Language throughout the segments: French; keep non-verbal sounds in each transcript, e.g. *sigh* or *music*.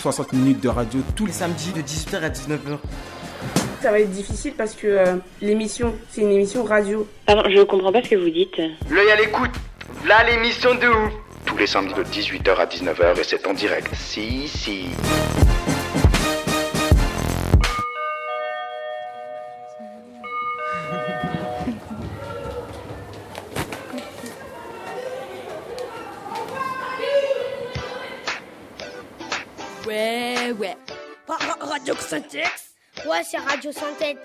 60 minutes de radio tous les samedis de 18h à 19h. Ça va être difficile parce que euh, l'émission, c'est une émission radio. Pardon, je comprends pas ce que vous dites. L'œil à l'écoute. Là l'émission de ouf. tous les samedis de 18h à 19h et c'est en direct. Si, si. Radio Syntex Ouais, c'est Radio Syntex.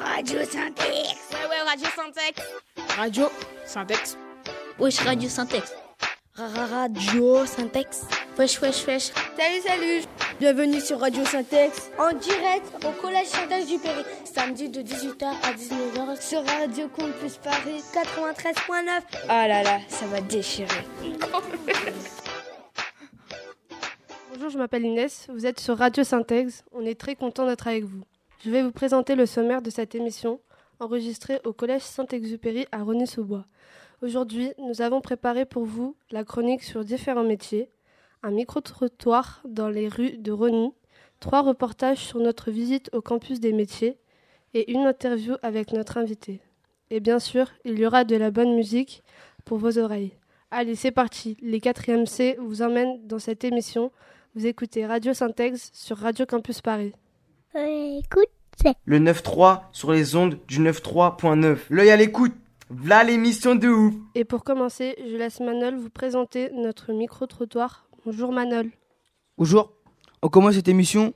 Radio Syntex Ouais, ouais, Radio Syntex. Radio Syntex Wesh, Radio Syntex. Ra- ra- Radio Syntex. Wesh, wesh, wesh. Salut, salut Bienvenue sur Radio Syntex En direct au collège Syntex du Péry. Samedi de 18h à 19h sur Radio Campus Paris. 93.9. Ah là là, ça va déchirer. *laughs* Bonjour, je m'appelle Inès, vous êtes sur Radio Syntex, on est très content d'être avec vous. Je vais vous présenter le sommaire de cette émission, enregistrée au collège Saint-Exupéry à Rony-sous-Bois. Aujourd'hui, nous avons préparé pour vous la chronique sur différents métiers, un micro-trottoir dans les rues de Rony, trois reportages sur notre visite au campus des métiers et une interview avec notre invité. Et bien sûr, il y aura de la bonne musique pour vos oreilles. Allez, c'est parti. Les 4e C vous emmènent dans cette émission. Vous écoutez Radio Syntex sur Radio Campus Paris. écoute. Le 9.3 sur les ondes du 9.3.9. L'œil à l'écoute. Là l'émission de ouf. Et pour commencer, je laisse Manol vous présenter notre micro-trottoir. Bonjour Manol. Bonjour, on commence cette émission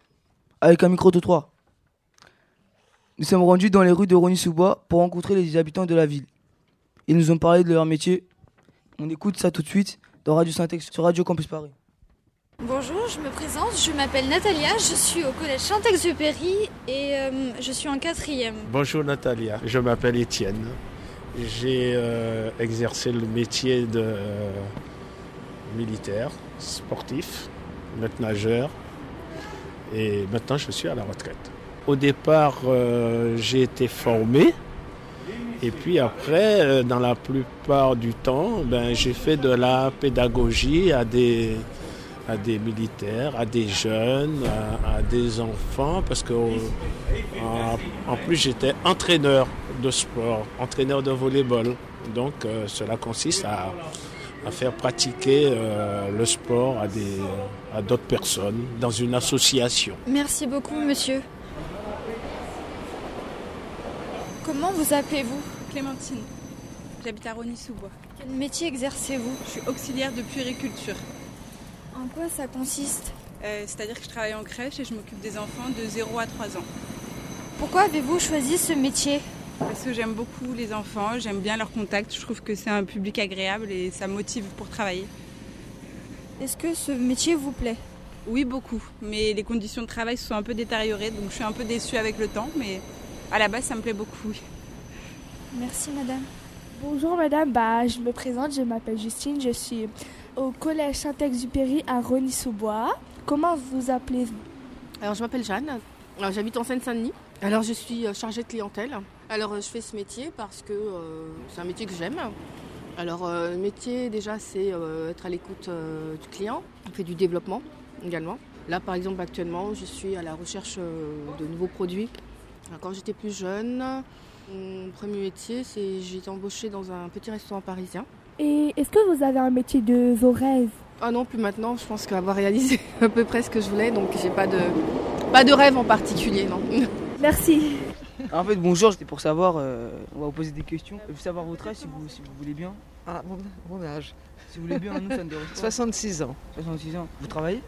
avec un micro-trottoir. Nous sommes rendus dans les rues de Rony-sous-Bois pour rencontrer les habitants de la ville. Ils nous ont parlé de leur métier. On écoute ça tout de suite dans Radio Syntex sur Radio Campus Paris. Bonjour, je me présente, je m'appelle Natalia, je suis au collège Saint-Exupéry et euh, je suis en quatrième. Bonjour Natalia, je m'appelle Étienne. J'ai euh, exercé le métier de euh, militaire, sportif, maître nageur et maintenant je suis à la retraite. Au départ, j'ai été formé et puis après, dans la plupart du temps, ben, j'ai fait de la pédagogie à des, à des militaires, à des jeunes, à, à des enfants, parce que euh, en, en plus j'étais entraîneur de sport, entraîneur de volleyball. Donc euh, cela consiste à, à faire pratiquer euh, le sport à des à d'autres personnes dans une association. Merci beaucoup monsieur. Comment vous appelez-vous? Clémentine. J'habite à Rony-sous-Bois. Quel métier exercez-vous? Je suis auxiliaire de puériculture. En quoi ça consiste Euh, C'est-à-dire que je travaille en crèche et je m'occupe des enfants de 0 à 3 ans. Pourquoi avez-vous choisi ce métier Parce que j'aime beaucoup les enfants, j'aime bien leur contact, je trouve que c'est un public agréable et ça motive pour travailler. Est-ce que ce métier vous plaît Oui, beaucoup, mais les conditions de travail se sont un peu détériorées, donc je suis un peu déçue avec le temps, mais à la base ça me plaît beaucoup. oui. Merci madame. Bonjour madame, bah, je me présente, je m'appelle Justine, je suis au collège Saint-Exupéry à Rony-sous-Bois. Comment vous appelez-vous Alors je m'appelle Jeanne, j'habite en Seine-Saint-Denis. Alors je suis euh, chargée de clientèle. Alors euh, je fais ce métier parce que euh, c'est un métier que j'aime. Alors le métier déjà c'est être à l'écoute du client. On fait du développement également. Là par exemple actuellement je suis à la recherche de nouveaux produits. Quand j'étais plus jeune, mon premier métier c'est j'ai été embauchée dans un petit restaurant parisien. Et est-ce que vous avez un métier de vos rêves Ah non, plus maintenant, je pense qu'avoir réalisé *laughs* à peu près ce que je voulais, donc j'ai pas de, pas de rêve en particulier, non. *laughs* Merci. En fait, bonjour, c'était pour savoir, euh, on va vous poser des questions. Je veux savoir votre âge si vous, si vous voulez bien. Ah, mon, mon âge Si vous voulez bien, nous ça ne dérange pas. *laughs* 66 ans. 66 ans. Vous travaillez?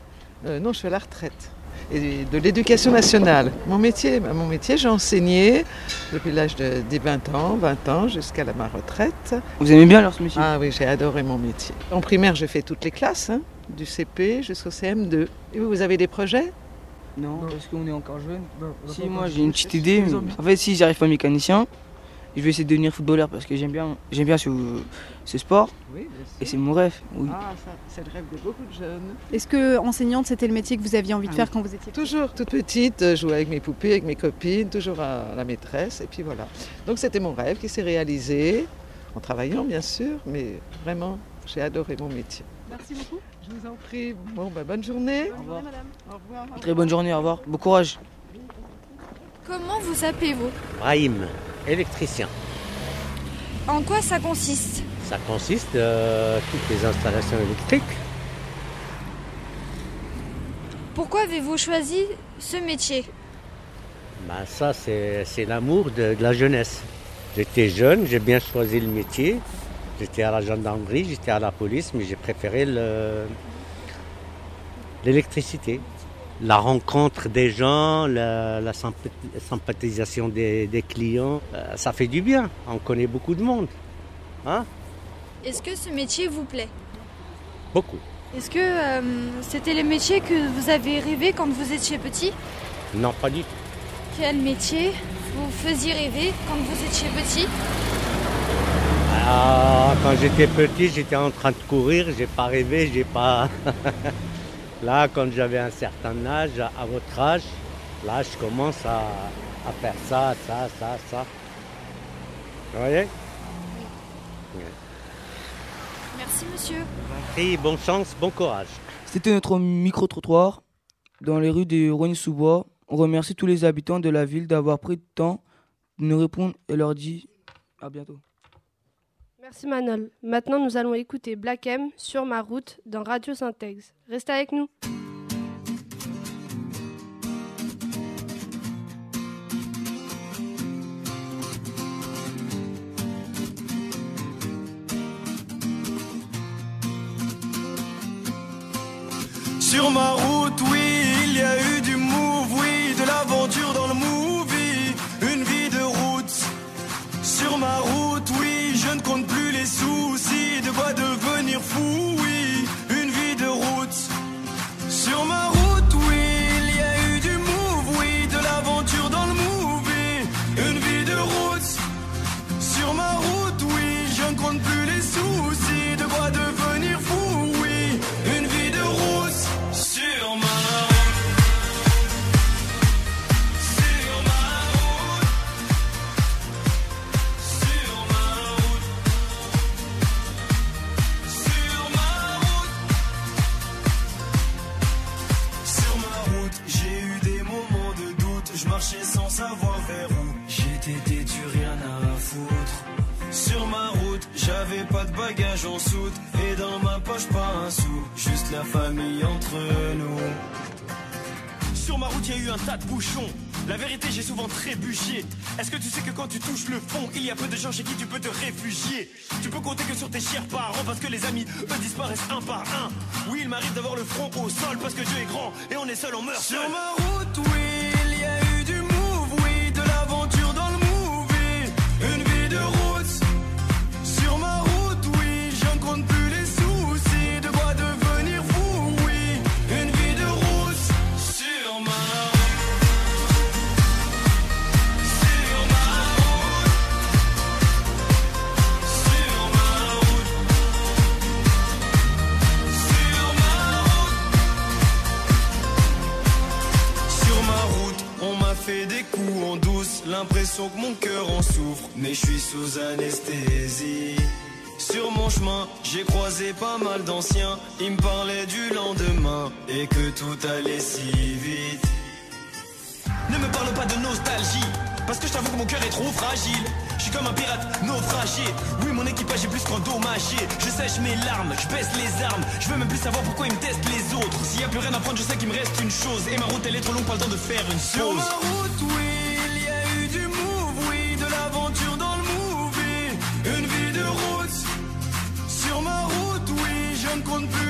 Euh, Non, je suis à la retraite. Et de l'éducation nationale. Mon métier, bah, mon métier j'ai enseigné depuis l'âge de, des 20 ans, 20 ans jusqu'à la- ma retraite. Vous aimez bien alors ce métier Ah oui, j'ai adoré mon métier. En primaire, j'ai fait toutes les classes. hein. du CP jusqu'au CM2. Et vous, vous avez des projets? Non, parce qu'on est encore jeune. Si, moi j'ai une petite idée. mais- En fait, si j'arrive pas mécanicien, je vais essayer de devenir footballeur parce que j'aime bien, j'aime bien ce, ce sport. Oui, bien Et c'est mon rêve. Oui. Ah, ça, c'est le rêve de beaucoup de jeunes. Est-ce que enseignante, c'était le métier que vous aviez envie de faire quand vous étiez Toujours, toute petite, euh, jouer avec mes poupées, avec mes copines, toujours à la maîtresse, et puis voilà. Donc c'était mon rêve qui s'est réalisé, en travaillant bien sûr, mais vraiment, j'ai adoré mon métier. Merci beaucoup. Je vous en prie. Bon, bah, bonne journée. Au revoir, madame. Au revoir. Très bonne journée, au revoir. Bon courage. Comment vous appelez-vous? Brahim, électricien. En quoi ça consiste? Ça consiste euh, toutes les installations électriques. Pourquoi avez-vous choisi ce métier? Ben, ça, c'est l'amour de, de la jeunesse. J'étais jeune, j'ai bien choisi le métier. J'étais à la gendarmerie, j'étais à la police, mais j'ai préféré le- l'électricité. La rencontre des gens, la, la sympa- sympathisation des, des clients, euh, ça fait du bien. On connaît beaucoup de monde. Hein Est-ce que ce métier vous plaît? Beaucoup. Est-ce que euh, c'était le métier que vous avez rêvé quand vous étiez petit? Non, pas du tout. Quel métier vous faisiez rêver quand vous étiez petit? Ah, quand j'étais petit, j'étais en train de courir, j'ai pas rêvé, j'ai pas. *laughs* là, quand j'avais un certain âge, à votre âge, là, je commence à, à faire ça, ça, ça, ça. Vous voyez? Merci monsieur. Et bonne chance, bon courage. C'était notre micro-trottoir dans les rues de Rogny-sous-Bois. On remercie tous les habitants de la ville d'avoir pris le temps de nous répondre et leur dit à bientôt. Merci Manol. Maintenant, nous allons écouter Black M sur ma route dans Radio Syntex. Restez avec nous. Sur ma route, oui, il y a eu Est-ce que tu sais que quand tu touches le fond, il y a peu de gens chez qui tu peux te réfugier? Tu peux compter que sur tes chers parents parce que les amis, eux, disparaissent un par un. Oui, il m'arrive d'avoir le front au sol parce que Dieu est grand et on est seul, on meurt Sur ma route, oui, que mon cœur en souffre, mais je suis sous anesthésie. Sur mon chemin, j'ai croisé pas mal d'anciens, ils me parlaient du lendemain et que tout allait si vite. Ne me parle pas de nostalgie, parce que je t'avoue que mon cœur est trop fragile. Je suis comme un pirate naufragé. Oui, mon équipage est plus qu'endommagé. Je sèche mes larmes, je baisse les armes. Je veux même plus savoir pourquoi ils me testent les autres. S'il y a plus rien à prendre, je sais qu'il me reste une chose. Et ma route, elle est trop longue, pas le temps de faire une Sur pause. ma route, oui, je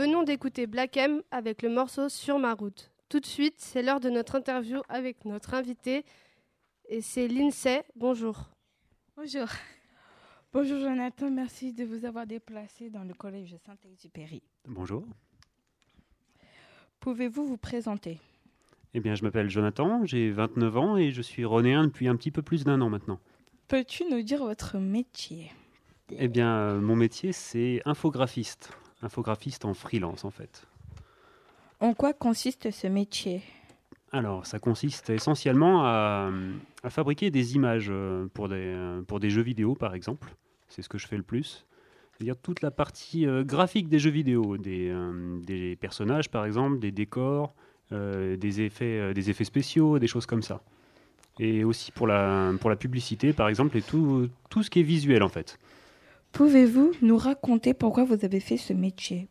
venons d'écouter Black M avec le morceau Sur ma route. Tout de suite, c'est l'heure de notre interview avec notre invité et c'est l'INSEE. Bonjour. Bonjour. Bonjour Jonathan, merci de vous avoir déplacé dans le collège Saint-Exupéry. Bonjour. Pouvez-vous vous présenter? Eh bien, je m'appelle Jonathan, j'ai 29 ans et je suis renéen depuis un petit peu plus d'un an maintenant. Peux-tu nous dire votre métier? Eh bien, euh, mon métier, c'est infographiste. Infographiste en freelance, en fait. En quoi consiste ce métier? Alors, ça consiste essentiellement à, à fabriquer des images euh, pour des, euh, pour des jeux vidéo, par exemple. C'est ce que je fais le plus. C'est-à-dire toute la partie euh, graphique des jeux vidéo, des, des personnages, par exemple, des décors, euh, des, effets, des effets spéciaux, des choses comme ça. Et aussi pour la, pour la publicité, par exemple, et tout, tout ce qui est visuel, en fait. Pouvez-vous nous raconter pourquoi vous avez fait ce métier?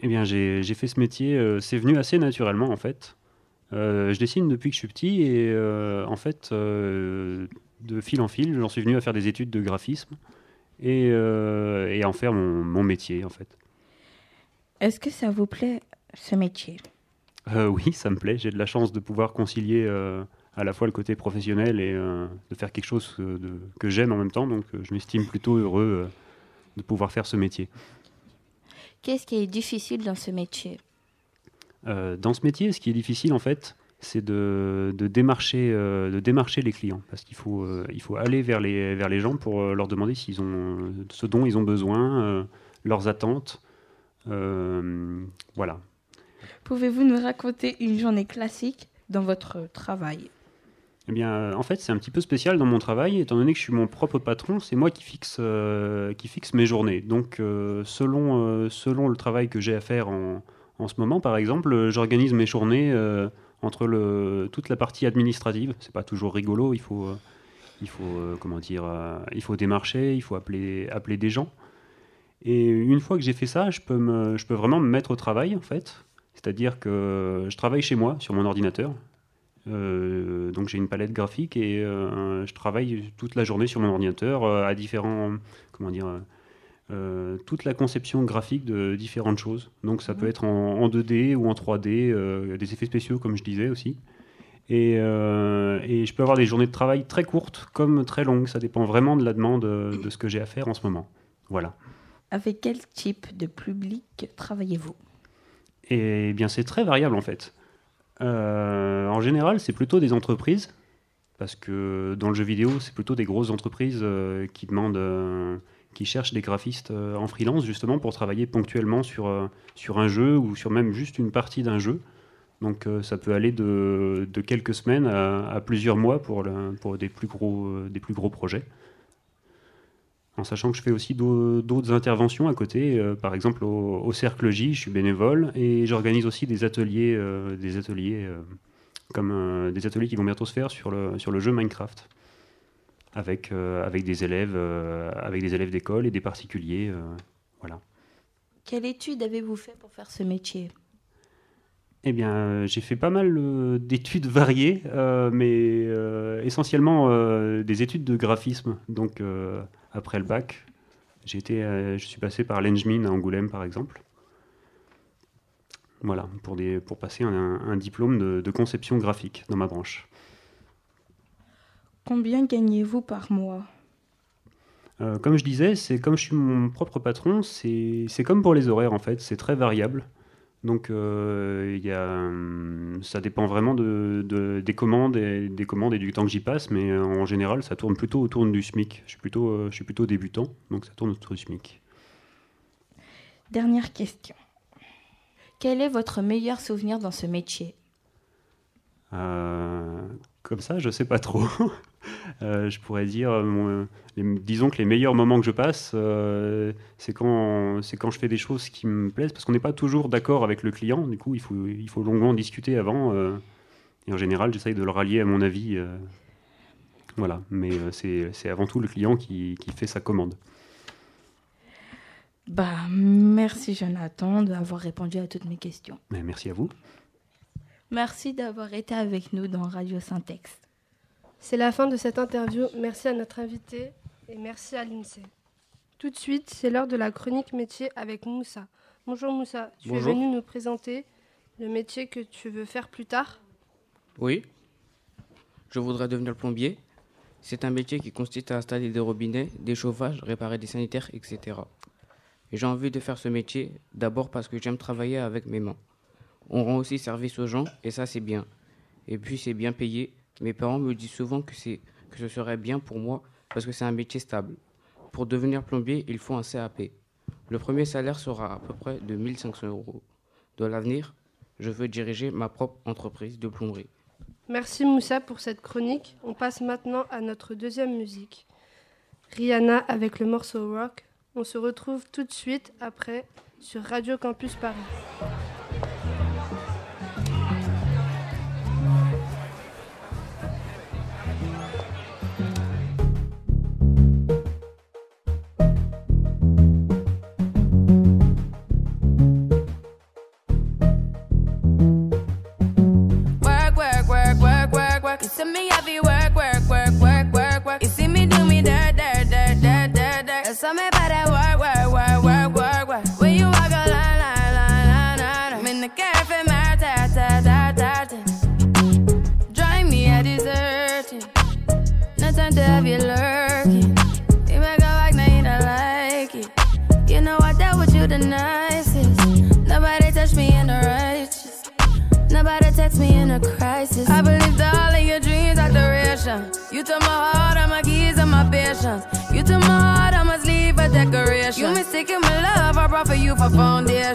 Eh bien, j'ai fait ce métier, euh, c'est venu assez naturellement en fait. Euh, je dessine depuis que je suis petit et euh, en fait, de fil en fil, j'en suis venu à faire des études de graphisme et, et à en faire mon, mon métier en fait. Est-ce que ça vous plaît ce métier? Oui, ça me plaît. J'ai de la chance de pouvoir concilier à la fois le côté professionnel et euh, de faire quelque chose euh, de- que j'aime en même temps. Donc, euh, je m'estime plutôt heureux euh, de pouvoir faire ce métier. Qu'est-ce qui est difficile dans ce métier? Euh, dans ce métier, ce qui est difficile en fait, c'est de, de démarcher, euh, de démarcher les clients, parce qu'il faut, euh, il faut aller vers les, vers les gens pour euh, leur demander s'ils ont ce dont ils ont besoin, euh, leurs attentes, euh, voilà. Pouvez-vous nous raconter une journée classique dans votre travail? Eh bien, euh, en fait, c'est un petit peu spécial dans mon travail, étant donné que je suis mon propre patron, c'est moi qui fixe, euh, qui fixe mes journées. Donc, euh, selon, selon le travail que j'ai à faire en, en ce moment, par exemple, j'organise mes journées entre le, toute la partie administrative. C'est pas toujours rigolo, il faut, il faut comment dire, il faut démarcher, il faut appeler, appeler des gens. Et une fois que j'ai fait ça, je peux, me, je peux vraiment me mettre au travail, en fait. C'est-à-dire que je travaille chez moi, sur mon ordinateur. Euh, donc j'ai une palette graphique et euh, je travaille toute la journée sur mon ordinateur euh, à différents, comment dire, toute la conception graphique de différentes choses. Donc ça peut être en, en 2D ou en 3D, euh, des effets spéciaux comme je disais aussi. Et, et je peux avoir des journées de travail très courtes comme très longues. Ça dépend vraiment de la demande de ce que j'ai à faire en ce moment. Voilà. Avec quel type de public travaillez-vous? Et bien, c'est très variable en fait. Euh, en général, c'est plutôt des entreprises, parce que dans le jeu vidéo, c'est plutôt des grosses entreprises euh, qui demandent, euh, qui cherchent des graphistes en freelance justement pour travailler ponctuellement sur, sur un jeu ou sur même juste une partie d'un jeu. Donc ça peut aller de, quelques semaines à, plusieurs mois pour, pour des, plus gros, des plus gros projets. En sachant que je fais aussi d'au- d'autres interventions à côté, euh, par exemple au, au Cercle J, je suis bénévole et j'organise aussi des ateliers, euh, des ateliers euh, comme des ateliers qui vont bientôt se faire sur le, sur le jeu Minecraft, avec, avec des élèves, avec des élèves d'école et des particuliers, voilà. Quelle étude avez-vous fait pour faire ce métier? Eh bien, j'ai fait pas mal euh, d'études variées, euh, mais euh, essentiellement des études de graphisme. Donc, après le bac, été, euh, je suis passé par l'Engmin à Angoulême, par exemple. Voilà, pour, des, pour passer un, un diplôme de, de conception graphique dans ma branche. Combien gagnez-vous par mois? Euh, comme je disais, c'est comme je suis mon propre patron, c'est c'est comme pour les horaires en fait, c'est très variable. Donc euh, il y a, hum, ça dépend vraiment de, de- des commandes et des commandes et du temps que j'y passe, mais euh, en général ça tourne plutôt autour du SMIC. Je suis plutôt, euh, je suis plutôt débutant, donc ça tourne autour du SMIC. Dernière question. Quel est votre meilleur souvenir dans ce métier? Euh, comme ça, je sais pas trop. *laughs* *laughs* Euh, je pourrais dire, euh, les- disons que les meilleurs moments que je passe, euh, c'est quand, c'est quand je fais des choses qui me plaisent, parce qu'on n'est pas toujours d'accord avec le client. Du coup, il faut, il faut longuement discuter avant. euh, et en général, j'essaye de le rallier à mon avis. euh, voilà, mais euh, c'est, c'est avant tout le client qui, qui fait sa commande. Bah, merci Jonathan d'avoir répondu à toutes mes questions. Mais merci à vous. Merci d'avoir été avec nous dans Radio Syntex. C'est la fin de cette interview. Merci à notre invité et merci à l'INSEE. Tout de suite, c'est l'heure de la chronique métier avec Moussa. Bonjour Moussa, tu Bonjour. es venu nous présenter le métier que tu veux faire plus tard. Oui. Je voudrais devenir plombier. C'est un métier qui consiste à installer des robinets, des chauffages, réparer des sanitaires, etc. Et J'ai envie de faire ce métier d'abord parce que j'aime travailler avec mes mains. On rend aussi service aux gens et ça c'est bien. Et puis c'est bien payé. Mes parents me disent souvent que, que ce serait bien pour moi parce que c'est un métier stable. Pour devenir plombier, il faut un CAP. Le premier salaire sera à peu près de 1500 euros. Dans l'avenir, je veux diriger ma propre entreprise de plomberie. Merci Moussa pour cette chronique. On passe maintenant à notre deuxième musique. Rihanna avec le morceau Rock. On se retrouve tout de suite après sur Radio Campus Paris.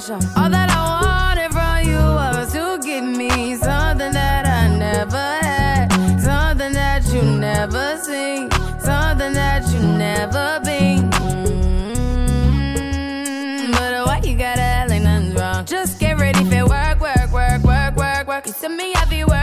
All that I wanted from you was to give me something that I never had, something that you never seen, something that you never been. Mm, But why you gotta act like nothing's wrong? Just get ready for work, work, work, work, work, work. You see me work, work,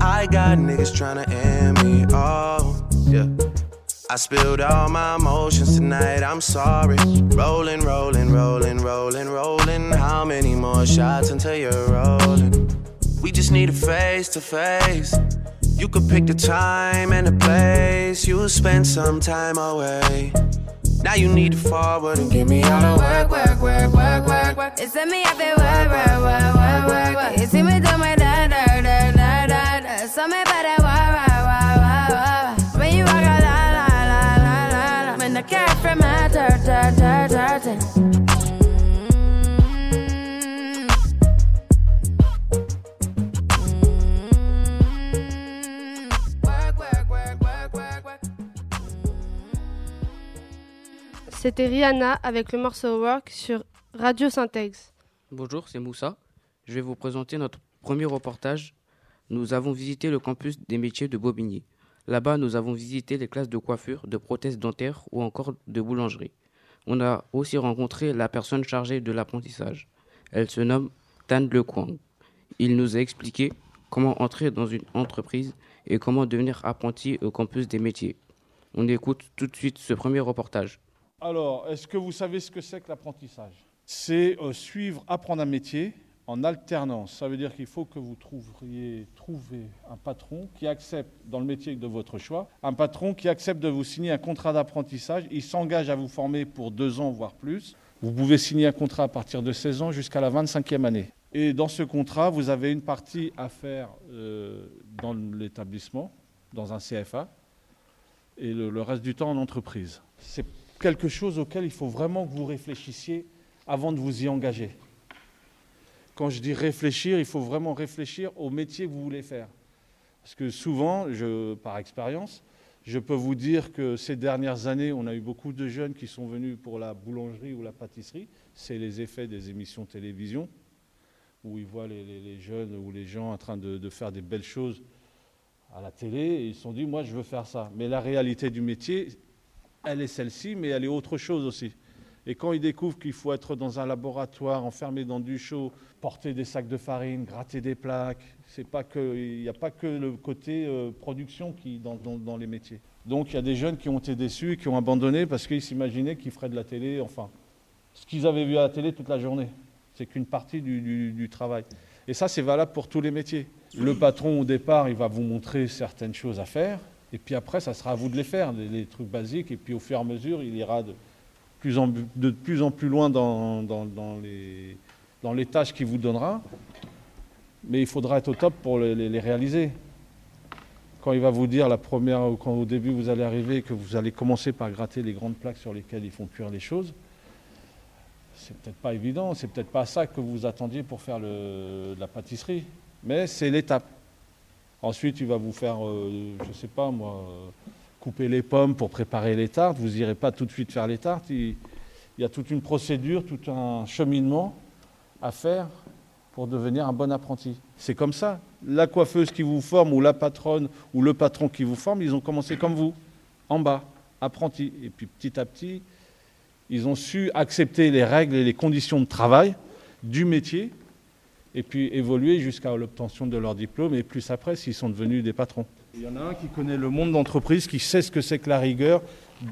I got niggas tryna end me. Oh, yeah. I spilled all my emotions tonight, I'm sorry. Rolling, rolling, rolling, rolling, rolling. How many more shots until you're rolling? We just need a face to face. You could pick the time and the place. You'll spend some time away. Now you need to forward and give me all the work, work, work, work, work, work. It's a me, I feel work, work, work, work, work, work. You me do my da, When you walk la, la, la, la, la, la. When my. C'était Rihanna avec le morceau Work sur Radio Syntex. Bonjour, c'est Moussa. Je vais vous présenter notre premier reportage. Nous avons visité le campus des métiers de Bobigny. Là-bas, nous avons visité les classes de coiffure, de prothèses dentaires ou encore de boulangerie. On a aussi rencontré la personne chargée de l'apprentissage. Elle se nomme Tan Le Kwang. Il nous a expliqué comment entrer dans une entreprise et comment devenir apprenti au campus des métiers. On écoute tout de suite ce premier reportage. Alors, est-ce que vous savez ce que c'est que l'apprentissage? C'est euh, suivre, apprendre un métier en alternance. Ça veut dire qu'il faut que vous trouviez un patron qui accepte, dans le métier de votre choix, un patron qui accepte de vous signer un contrat d'apprentissage. Il s'engage à vous former pour deux ans, voire plus. Vous pouvez signer un contrat à partir de 16 ans jusqu'à la 25e année. Et dans ce contrat, vous avez une partie à faire euh, dans l'établissement, dans un CFA, et le reste du temps en entreprise. C'est quelque chose auquel il faut vraiment que vous réfléchissiez avant de vous y engager. Quand je dis réfléchir, il faut vraiment réfléchir au métier que vous voulez faire. Parce que souvent, par expérience, je peux vous dire que ces dernières années, on a eu beaucoup de jeunes qui sont venus pour la boulangerie ou la pâtisserie. C'est les effets des émissions télévision, où ils voient les jeunes ou les gens en train de, de faire des belles choses à la télé, et ils se sont dit, moi, je veux faire ça. Mais la réalité du métier, elle est celle-ci, mais elle est autre chose aussi. Et quand ils découvrent qu'il faut être dans un laboratoire, enfermé dans du chaud, porter des sacs de farine, gratter des plaques, c'est pas il n'y a pas que le côté euh, production qui, dans, les métiers. Donc il y a des jeunes qui ont été déçus, qui ont abandonné parce qu'ils s'imaginaient qu'ils feraient de la télé, enfin, ce qu'ils avaient vu à la télé toute la journée. C'est qu'une partie du, travail. Et ça, c'est valable pour tous les métiers. Le patron, au départ, il va vous montrer certaines choses à faire, et puis après, ça sera à vous de les faire, les trucs basiques, et puis au fur et à mesure, il ira de de plus, en plus loin dans, les, tâches qu'il vous donnera, mais il faudra être au top pour les, réaliser. Quand il va vous dire la première, ou quand au début vous allez arriver, que vous allez commencer par gratter les grandes plaques sur lesquelles ils font cuire les choses, c'est peut-être pas évident, c'est peut-être pas ça que vous attendiez pour faire la pâtisserie, mais c'est l'étape. Ensuite, il va vous faire, euh, je sais pas moi, euh, couper les pommes pour préparer les tartes. Vous n'irez pas tout de suite faire les tartes. Il, il y a toute une procédure, tout un cheminement à faire pour devenir un bon apprenti. C'est comme ça. La coiffeuse qui vous forme, ou la patronne, ou le patron qui vous forme, ils ont commencé comme vous, en bas, apprenti. Et puis petit à petit, ils ont su accepter les règles et les conditions de travail du métier, et puis évoluer jusqu'à l'obtention de leur diplôme, et plus après, s'ils sont devenus des patrons. Il y en a un qui connaît le monde d'entreprise, qui sait ce que c'est que la rigueur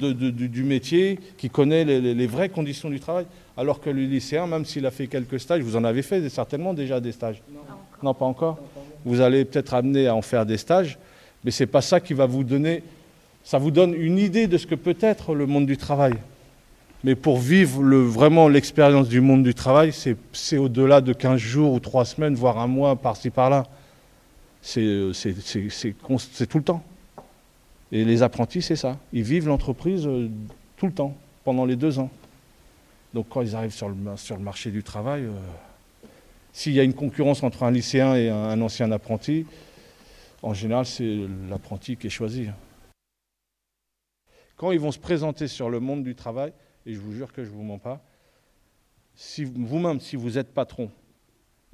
de- de- du, du métier, qui connaît les, les- les vraies conditions du travail. Alors que le lycéen, même s'il a fait quelques stages, vous en avez fait certainement déjà des stages Non, pas encore. Vous allez peut-être amener à en faire des stages, mais ce n'est pas ça qui va vous donner. Ça vous donne une idée de ce que peut être le monde du travail. Mais pour vivre le, vraiment l'expérience du monde du travail, c'est c'est au-delà de 15 jours ou 3 semaines, voire un mois par-ci par-là. C'est euh, c'est- tout le temps. Et les apprentis, c'est ça. Ils vivent l'entreprise euh, tout le temps, pendant les deux ans. Donc quand ils arrivent sur le, marché du travail, euh, s'il y a une concurrence entre un lycéen et un, un ancien apprenti, en général, c'est l'apprenti qui est choisi. Quand ils vont se présenter sur le monde du travail, et je vous jure que je ne vous mens pas, si vous-même, si vous êtes patron,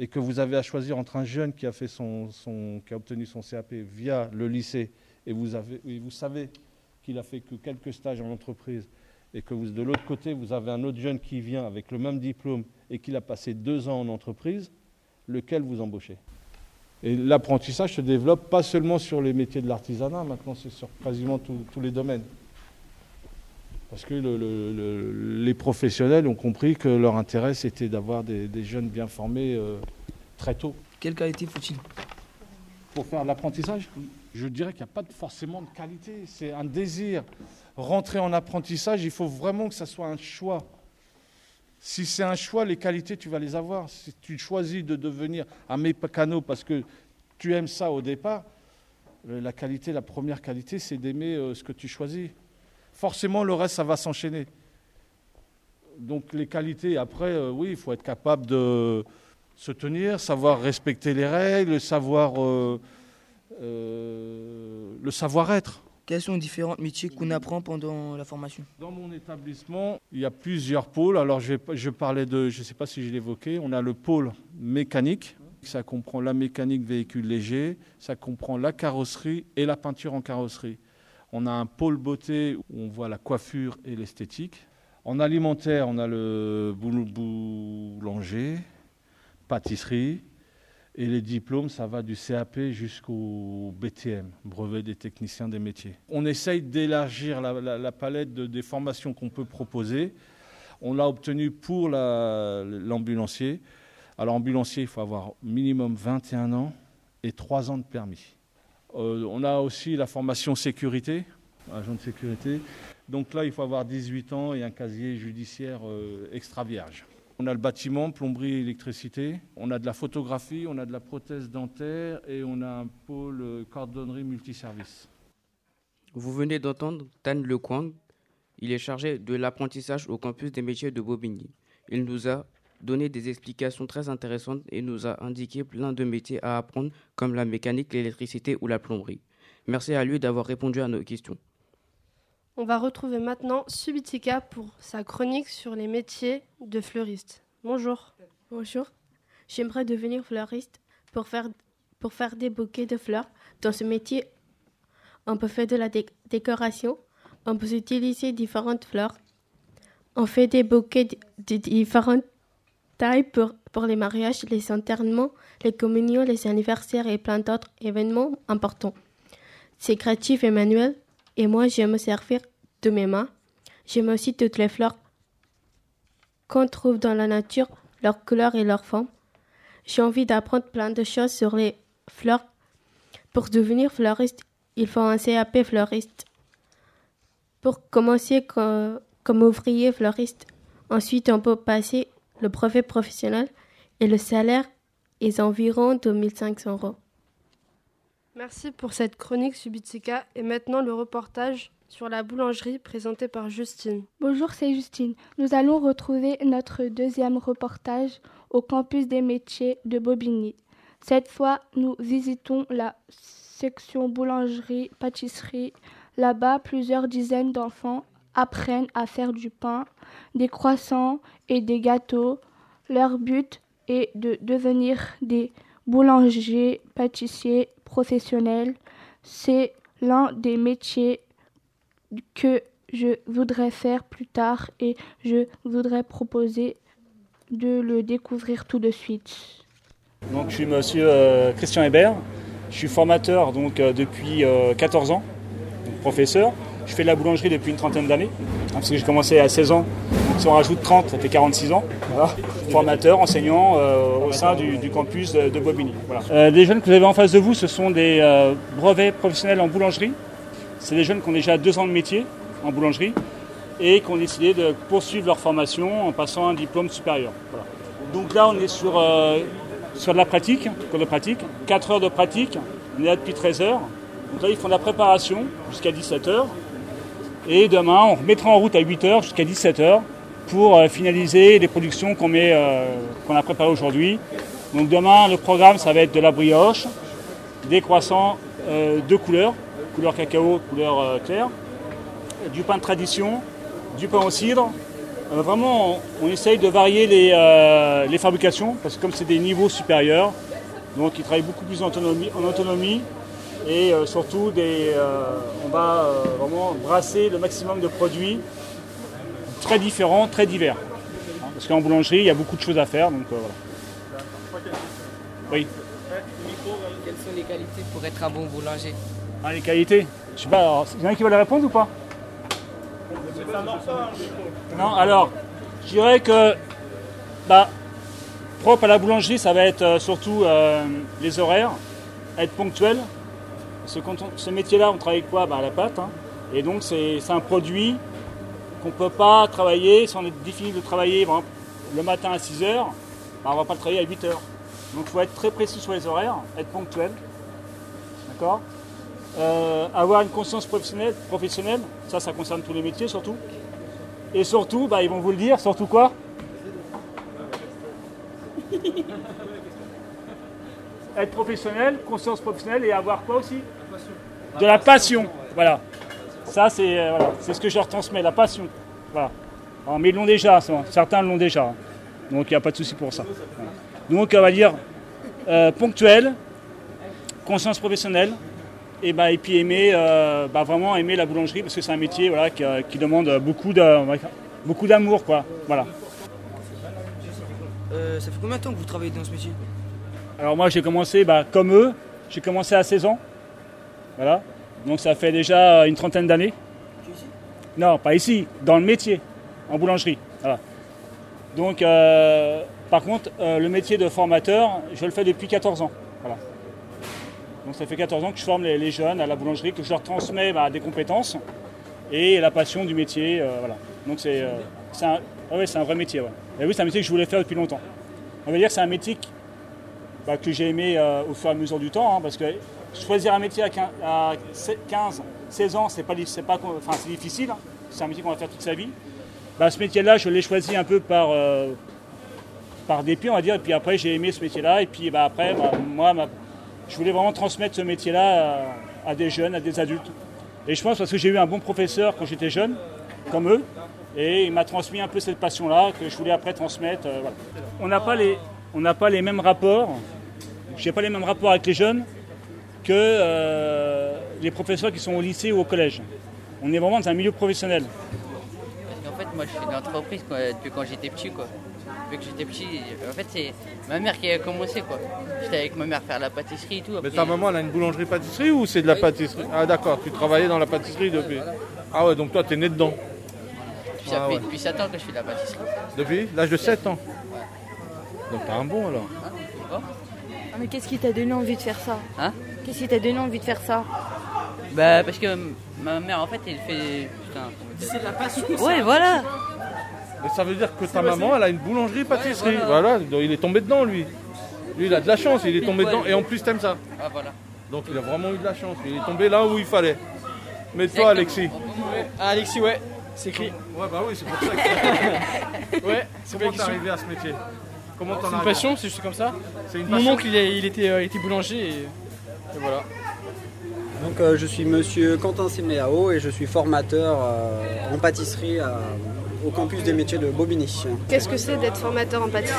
et que vous avez à choisir entre un jeune qui a, obtenu son CAP via le lycée, et vous, savez qu'il a fait que quelques stages en entreprise, et que de l'autre côté, vous avez un autre jeune qui vient avec le même diplôme et qu'il a passé deux ans en entreprise, lequel vous embauchez? Et l'apprentissage se développe pas seulement sur les métiers de l'artisanat, maintenant c'est sur quasiment tous les domaines. Parce que le- le- le- les professionnels ont compris que leur intérêt, c'était d'avoir des, des jeunes bien formés euh, très tôt. Quelle qualité faut-il Pour faire l'apprentissage Je dirais qu'il n'y a pas forcément de qualité, c'est un désir. Rentrer en apprentissage, il faut vraiment que ça soit un choix. Si c'est un choix, les qualités, tu vas les avoir. Si tu choisis de devenir un mécano parce que tu aimes ça au départ, euh, la qualité, la première qualité, c'est d'aimer euh, ce que tu choisis. Forcément, le reste, ça va s'enchaîner. Donc les qualités, après, euh, oui, il faut être capable de se tenir, savoir respecter les règles, savoir euh, euh, le savoir-être. Quels sont les différents métiers qu'on apprend pendant la formation? Dans mon établissement, il y a plusieurs pôles. Alors, je, vais- je parlais de, je ne sais pas si je évoqué, on a le pôle mécanique. Ça comprend la mécanique véhicule léger, ça comprend la carrosserie et la peinture en carrosserie. On a un pôle beauté où on voit la coiffure et l'esthétique. En alimentaire, on a le boul- boulanger, pâtisserie. Et les diplômes, ça va du CAP jusqu'au BTM, brevet des techniciens des métiers. On essaye d'élargir la, palette de- des formations qu'on peut proposer. On l'a obtenu pour la- l'ambulancier. Alors ambulancier, il faut avoir minimum 21 ans et 3 ans de permis. Euh, on a aussi la formation sécurité, agent de sécurité. Donc là, il faut avoir 18 ans et un casier judiciaire euh, extra vierge. On a le bâtiment, plomberie, électricité. On a de la photographie, on a de la prothèse dentaire et on a un pôle euh, cordonnerie multiservice. Vous venez d'entendre Tan Le Kwang. Il est chargé de l'apprentissage au campus des métiers de Bobigny. Il nous a donné des explications très intéressantes et nous a indiqué plein de métiers à apprendre comme la mécanique, l'électricité ou la plomberie. Merci à lui d'avoir répondu à nos questions. On va retrouver maintenant Subitika pour sa chronique sur les métiers de fleuriste. Bonjour. Bonjour. J'aimerais devenir fleuriste pour faire, pour faire des bouquets de fleurs. Dans ce métier, on peut faire de la dé- décoration, on peut utiliser différentes fleurs. On fait des bouquets de, de différentes pour, les mariages, les enterrements, les communions, les anniversaires et plein d'autres événements importants. C'est créatif et manuel et moi j'aime me servir de mes mains. J'aime aussi toutes les fleurs qu'on trouve dans la nature, leurs couleurs et leurs formes. J'ai envie d'apprendre plein de choses sur les fleurs. Pour devenir fleuriste, il faut un CAP fleuriste. Pour commencer co- comme ouvrier fleuriste, ensuite on peut passer le brevet professionnel et le salaire est environ 2500 euros. Merci pour cette chronique Subitika et maintenant le reportage sur la boulangerie présenté par Justine. Bonjour, c'est Justine. Nous allons retrouver notre deuxième reportage au campus des métiers de Bobigny. Cette fois, nous visitons la section boulangerie-pâtisserie. Là-bas, plusieurs dizaines d'enfants apprennent à faire du pain, des croissants et des gâteaux. Leur but est de devenir des boulangers, pâtissiers professionnels. C'est l'un des métiers que je voudrais faire plus tard et je voudrais proposer de le découvrir tout de suite. Donc, je suis monsieur euh, Christian Hébert. Je suis formateur donc, euh, depuis euh, 14 ans, donc professeur. Je fais de la boulangerie depuis une trentaine d'années, hein, parce que j'ai commencé à 16 ans. Si on rajoute 30, ça fait 46 ans. Formateur, enseignant euh, au sein du, campus de, de Bobigny. Voilà. Euh, les jeunes que vous avez en face de vous, ce sont des euh, brevets professionnels en boulangerie. C'est des jeunes qui ont déjà deux ans de métier en boulangerie et qui ont décidé de poursuivre leur formation en passant un diplôme supérieur. Voilà. Donc là, on est sur, euh, sur de la pratique, cours de pratique, 4 heures de pratique, on est là depuis 13 heures. Donc là, ils font de la préparation jusqu'à 17 heures. Et demain, on remettra en route à 8 heures jusqu'à 17 heures pour euh, finaliser les productions qu'on euh, qu'on a préparées aujourd'hui. Donc demain, le programme, ça va être de la brioche, des croissants euh, de couleurs, couleur cacao, couleur euh, claire, du pain de tradition, du pain au cidre. Euh, vraiment, on, essaye de varier les, les fabrications parce que comme c'est des niveaux supérieurs, donc ils travaillent beaucoup plus en autonomie et euh, surtout des, euh, on va euh, vraiment brasser le maximum de produits très différents, très divers. Parce qu'en boulangerie, il y a beaucoup de choses à faire. Donc, voilà. Oui. Quelles sont les qualités pour être un bon boulanger Ah, les qualités Je sais pas, alors, il y en a qui veulent répondre ou pas Non, alors, je dirais que bah, propre à la boulangerie, ça va être surtout euh, les horaires, être ponctuel. Ce métier-là, on travaille quoi À la pâte. hein. Et donc, c'est un produit qu'on ne peut pas travailler. Si on est défini de travailler le matin à 6 heures, bah, on ne va pas le travailler à 8 heures. Donc, il faut être très précis sur les horaires, être ponctuel. D'accord? Euh, Avoir une conscience professionnelle, professionnelle, ça, ça concerne tous les métiers surtout. Et surtout, bah, ils vont vous le dire, surtout quoi? *laughs* Être professionnel, conscience professionnelle et avoir quoi aussi De la passion. Voilà. Ça, c'est euh, ce que je leur transmets, la passion. Voilà. Mais ils l'ont déjà, certains l'ont déjà. hein. Donc il n'y a pas de souci pour ça. Donc on va dire euh, ponctuel, conscience professionnelle, et, bah, et puis aimer, euh, bah, vraiment aimer la boulangerie parce que c'est un métier voilà, qui, demande beaucoup beaucoup d'amour. Euh, ça fait combien de temps que vous travaillez dans ce métier? Alors moi j'ai commencé bah, comme eux, j'ai commencé à 16 ans. Voilà. Donc ça fait déjà une trentaine d'années. Non, pas ici, dans le métier, en boulangerie. Voilà. Donc euh, Par contre, euh, le métier de formateur, je le fais depuis 14 ans. Voilà. Donc ça fait 14 ans que je forme les, jeunes à la boulangerie, que je leur transmets bah, des compétences et la passion du métier. euh, voilà. Donc c'est euh, un, ah ouais, un vrai métier. Et oui, c'est un métier que je voulais faire depuis longtemps. On va dire que c'est un métier bah, que j'ai aimé euh, au fur et à mesure du temps, hein, parce que choisir un métier à 15, à 15 16 ans, c'est pas, pas, enfin, difficile. hein. C'est un métier qu'on va faire toute sa vie. Bah, ce métier-là, je l'ai choisi un peu par, euh, par dépit, on va dire. Et puis après, j'ai aimé ce métier-là. Et puis bah, après, bah, moi, je voulais vraiment transmettre ce métier-là à, à des jeunes, à des adultes. Et je pense parce que j'ai eu un bon professeur quand j'étais jeune, comme eux. Et il m'a transmis un peu cette passion-là que je voulais après transmettre. euh. On n'a pas les, on n'a pas les mêmes rapports. J'ai pas les mêmes rapports avec les jeunes que euh, les professeurs qui sont au lycée ou au collège. On est vraiment dans un milieu professionnel. Parce qu'en fait, moi, je fais de l'entreprise quoi, depuis quand j'étais petit, quoi. Depuis que j'étais petit, en fait, c'est ma mère qui a commencé, quoi. J'étais avec ma mère faire la pâtisserie et tout. Mais ta maman, elle a une boulangerie-pâtisserie ou c'est de la pâtisserie? Ah d'accord, tu travaillais dans la pâtisserie depuis. Ah ouais, donc toi, t'es né dedans. Puis ça Ah fait ouais. depuis 7 ans que je fais de la pâtisserie. Depuis? L'âge de 7 ans Donc t'as un bon alors Bon. Ah, mais qu'est-ce qui t'a donné envie de faire ça Hein Qu'est-ce qui t'a donné envie de faire ça Bah, parce que ma mère, en fait, elle fait. Putain, C'est la passion, Ouais, ça. voilà. Mais ça veut dire que ta C'est maman, elle a une boulangerie-pâtisserie. Ouais, voilà. donc il est tombé dedans lui. Lui, il a de la chance, il est tombé Ouais. dedans. Et en plus, t'aimes ça. Ah, voilà. Donc il a vraiment eu de la chance. Il est tombé là où il fallait. Mais toi, Alexis Ah, Alexis, ouais, c'est écrit. Ouais, bah oui, c'est pour ça que. *laughs* ouais, c'est Comment t'es arrivé à ce métier? Comment t'en C'est as une passion, c'est juste comme ça. C'est une Mon oncle, il, est- il était, euh, il était boulanger et, et voilà. Donc euh, je suis monsieur Quentin Siméao et je suis formateur euh, en pâtisserie à- au campus des métiers de Bobigny. Qu'est-ce que c'est d'être formateur en pâtisserie?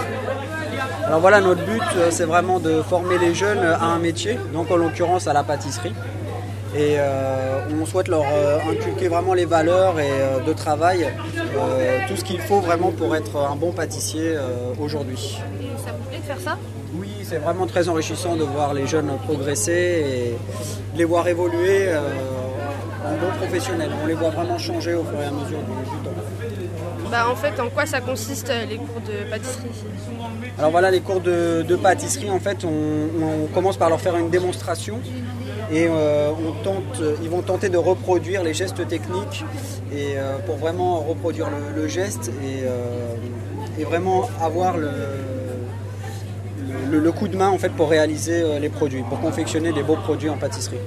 Alors voilà, notre but c'est vraiment de former les jeunes à un métier, donc en l'occurrence à la pâtisserie. Et euh, on souhaite leur euh, inculquer vraiment les valeurs et, euh, de travail, tout ce qu'il faut vraiment pour être un bon pâtissier aujourd'hui. Et ça vous plaît de faire ça? Oui, c'est vraiment très enrichissant de voir les jeunes progresser et de les voir évoluer en bons professionnels. On les voit vraiment changer au fur et à mesure du, du temps. Bah en fait, en quoi ça consiste les cours de pâtisserie? Alors voilà, les cours de, de pâtisserie, en fait, on, on commence par leur faire une démonstration et euh, ils vont tenter de reproduire les gestes techniques et euh, pour vraiment reproduire le, geste et, euh, et vraiment avoir le, le, coup de main en fait pour réaliser les produits, pour confectionner des beaux produits en pâtisserie.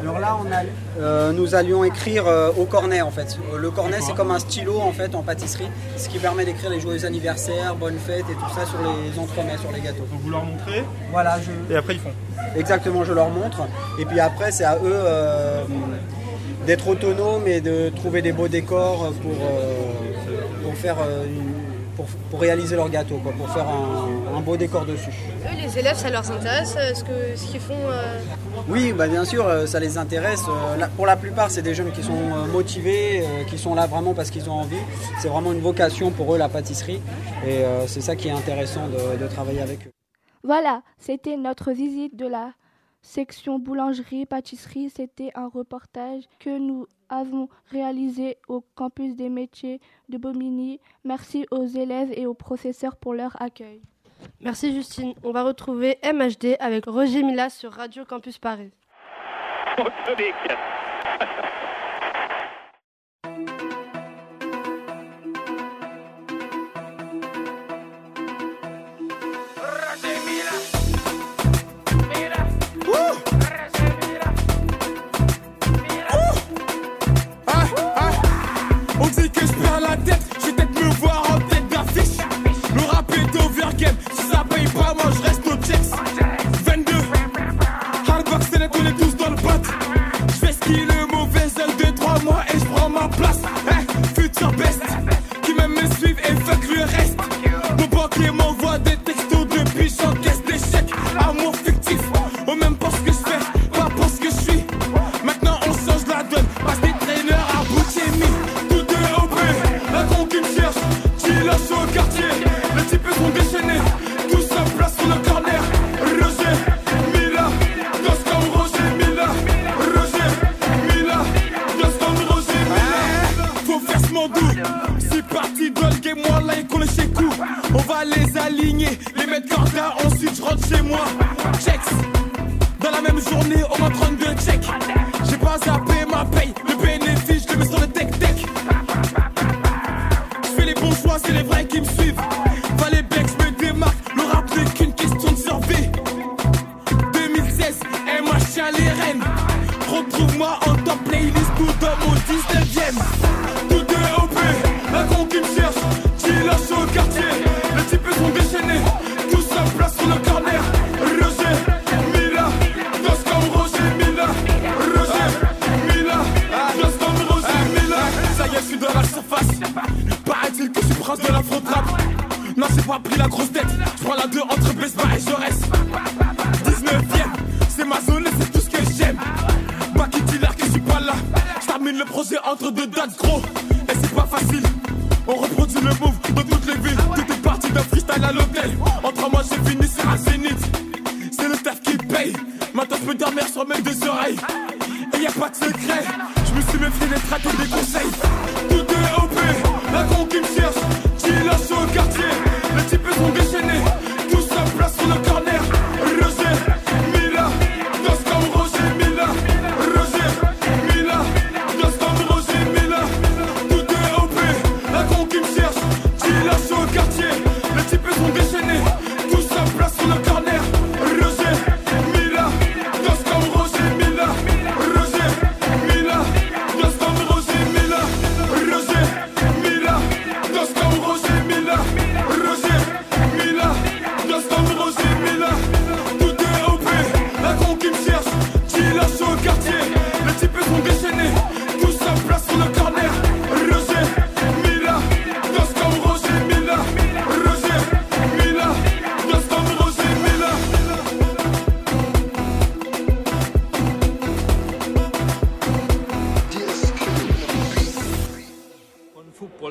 Alors là, on a, euh, nous allions écrire euh, au cornet en fait. Euh, Le cornet, c'est comme un stylo en fait en pâtisserie, ce qui permet d'écrire les joyeux anniversaires, bonnes fêtes et tout ça sur les entremets, sur les gâteaux. Donc vous leur montrez Voilà, je... Et après ils font. Exactement, je leur montre. Et puis après, c'est à eux euh, d'être autonomes et de trouver des beaux décors pour, pour faire une- pour, pour réaliser leur gâteau, quoi, pour faire un, un beau décor dessus. Eux, les élèves, ça leur intéresse euh, ce que ce qu'ils font euh, Oui, bah bien sûr, euh, ça les intéresse. Pour la plupart, c'est des jeunes qui sont motivés, qui sont là vraiment parce qu'ils ont envie. C'est vraiment une vocation pour eux, la pâtisserie. Et euh, c'est ça qui est intéressant de, de travailler avec eux. Voilà, c'était notre visite de la section boulangerie-pâtisserie. C'était un reportage que nous avons réalisé au campus des métiers de Bomigny. Merci aux élèves et aux professeurs pour leur accueil. Merci Justine. On va retrouver MHD avec Roger Mila sur Radio Campus Paris. *laughs* *laughs*